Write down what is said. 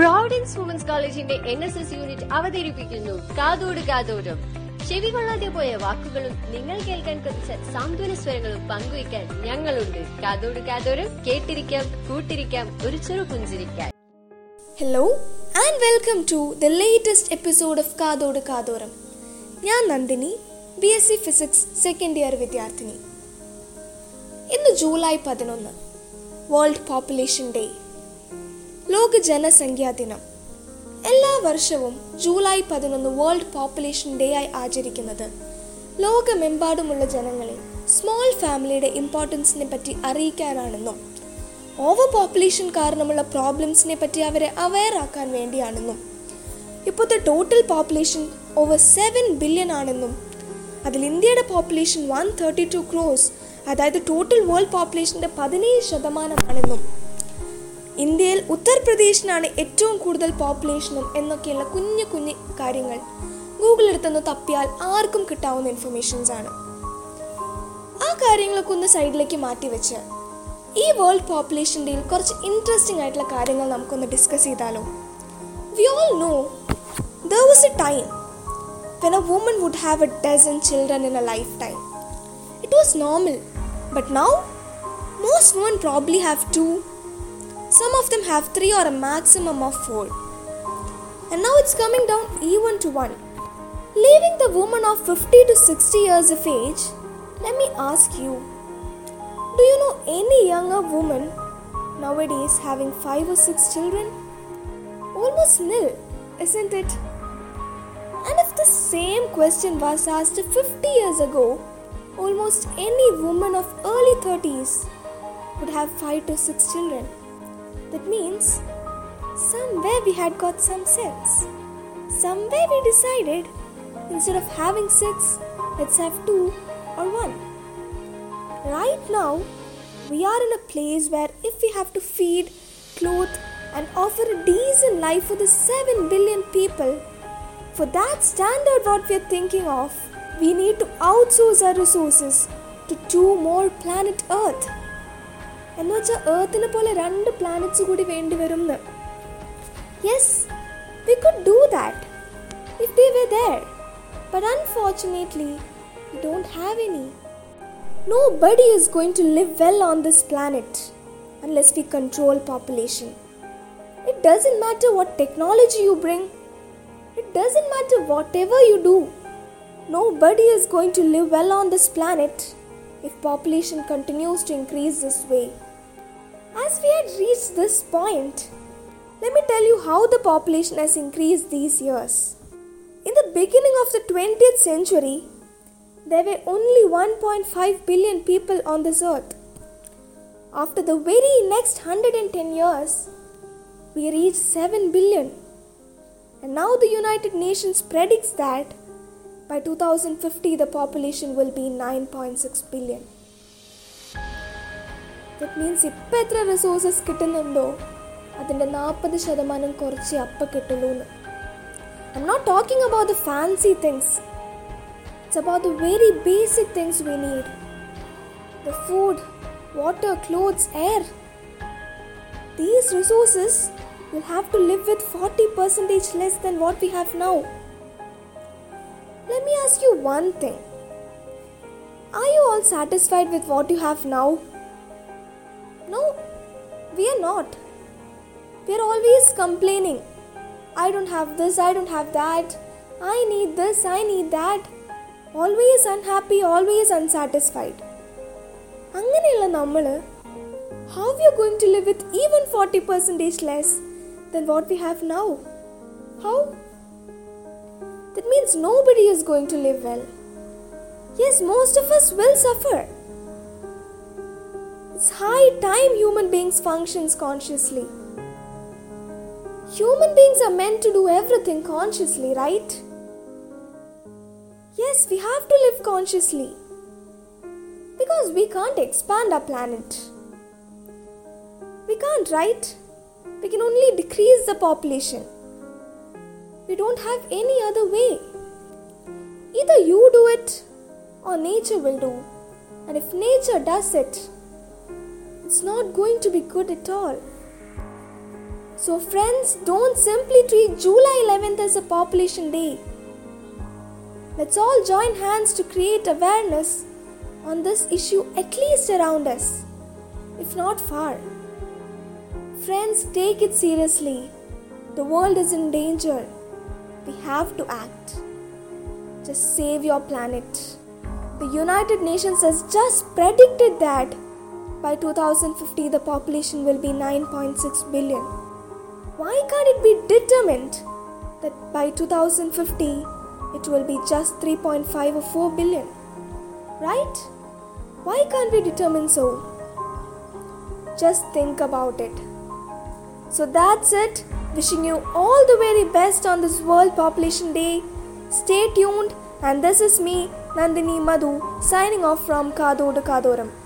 Providence women's കോളേജിന്റെ N S S unit അവതരിപ്പിക്കുന്നു. കാതോട് കാതോടും. ചെവി കൊള്ളാതെ പോയ വാക്കുകളും നിങ്ങൾ കേൾക്കാൻ കൊതിച്ച സാന്ത്വന സ്വരങ്ങളും പങ്കുവയ്ക്കാൻ ഞങ്ങളുണ്ട്. കാതോട് കാതോരം കേട്ടിരിക്കാം കൂട്ടിരിക്കാം ഒരു ചെറു പുഞ്ചിരിക്കാൻ. Hello and welcome to the latest episode of കാതോട് കാതോരം. ഞാൻ Nandini B S C physics second year വിദ്യാർത്ഥിനി. ഇന്ന് ജൂലൈ പതിനൊന്ന്. വേൾഡ് പോപ്പുലേഷൻ ഡേ ലോക ജനസംഖ്യാ ദിനം. എല്ലാ വർഷവും ജൂലൈ പതിനൊന്ന് വേൾഡ് പോപ്പുലേഷൻ ഡേ ആയി ആചരിക്കുന്നത്. ലോകമെമ്പാടുമുള്ള ജനങ്ങളെ സ്മോൾ ഫാമിലിയുടെ ഇമ്പോർട്ടൻസിനെ പറ്റി അറിയിക്കാനാണെന്നും ഓവർ പോപ്പുലേഷൻ കാരണമുള്ള പ്രോബ്ലംസിനെ പറ്റി അവരെ അവെയർ ആക്കാൻ വേണ്ടിയാണെന്നും ഇപ്പോഴത്തെ total population over seven billion ആണെന്നും അതിൽ ഇന്ത്യയുടെ population one thirty two crores അതായത് ടോട്ടൽ വേൾഡ് പോപ്പുലേഷന്റെ പതിനേഴ് ശതമാനമാണെന്നും ഇന്ത്യയിൽ ഉത്തർപ്രദേശിനാണ് ഏറ്റവും കൂടുതൽ പോപ്പുലേഷനും എന്നൊക്കെയുള്ള കുഞ്ഞു കുഞ്ഞു കാര്യങ്ങൾ. ഗൂഗിൾ എടുത്തൊന്ന് തപ്പിയാൽ ആർക്കും കിട്ടാവുന്ന ഇൻഫർമേഷൻസ് ആണ്. ആ കാര്യങ്ങളൊക്കെ ഒന്ന് സൈഡിലേക്ക് മാറ്റി വെച്ച്. ഈ വേൾഡ് പോപ്പുലേഷന്റെയിൽ കുറച്ച് ഇൻട്രസ്റ്റിംഗ് ആയിട്ടുള്ള കാര്യങ്ങൾ നമുക്കൊന്ന് ഡിസ്കസ് ചെയ്താലോ? We all know there was a time when a a would have a a children in a lifetime it was normal but now most women probably have two. Some of them have three or a maximum of four. And now it's coming down even to one. Leaving the woman of 50 to 60 years of age, let me ask you do you know any younger woman nowadays having five or six children? Almost nil, isn't it? And if the same question was asked 50 years ago, almost any woman of early 30s would have 5 to 6 children. That means somewhere we had got some sense. Somewhere we decided instead of having 6, let's have 2 or 1. Right now, we are in a place where if we have to feed, clothe, and offer a decent life for the 7 billion people, for that standard, what we are thinking of, we need to outsource our resources to two more planet Earth. എന്ന് വെച്ചാൽ ഏർത്തിനെ പോലെ രണ്ട് planets കൂടി വേണ്ടി വരും yes we could do that if ദേ വെ there but unfortunately we don't have any nobody is going to live well on this planet unless we control population it doesn't matter what technology you bring It doesn't matter whatever you do. Nobody is going to live well on this planet if population continues to increase this way. As we had reached this point, let me tell you how the population has increased these years. In the beginning of the 20th century, there were only 1.5 billion people on this earth. After the very next 110 years, we reached 7 billion. And now the United Nations predicts that by 2050 the population will be 9.6 billion. That means ഇപ്പം എത്ര resources കിട്ടുന്നുണ്ടോ അതിൻ്റെ നാൽപ്പത് ശതമാനം കുറച്ച് അപ്പം കിട്ടുള്ളൂ എന്ന് I M not talking about the fancy things it's about the very basic things we need the food water clothes air these resources will have to live with 40% less than what we have now. Let me ask you one thing. Are you all satisfied with what you have now? No, we are not. We are always complaining. I don't have this, I don't have that. I need this, I need that. Always unhappy, always unsatisfied. അങ്ങനെയുള്ള നമ്മൾ how we are going to live with even 40% less than what we have now. How? That means nobody is going to live well. Yes, most of us will suffer. It's high time human beings functions consciously. Human beings are meant to do everything consciously, right? Yes, we have to live consciously. Because we can't expand our planet. We can't, right? we can only decrease the population. We don't have any other way. Either you do it or nature will do. And if nature does it, it's not going to be good at all. So, friends, don't simply treat July 11th as a population day. Let's all join hands to create awareness on this issue at least around us, if not far. Friends, take it seriously. The world is in danger. We have to act. Just save your planet. The United Nations has just predicted that by 2050 the population will be 9.6 billion. Why can't it be determined that by 2050 it will be just 3.5 or 4 billion? Right? Why can't we determine so? Just think about it. So that's it. Wishing you all the very best on this World Population Day. Stay tuned, and this is me, Nandini Madhu, signing off from Kadodu Kadoram.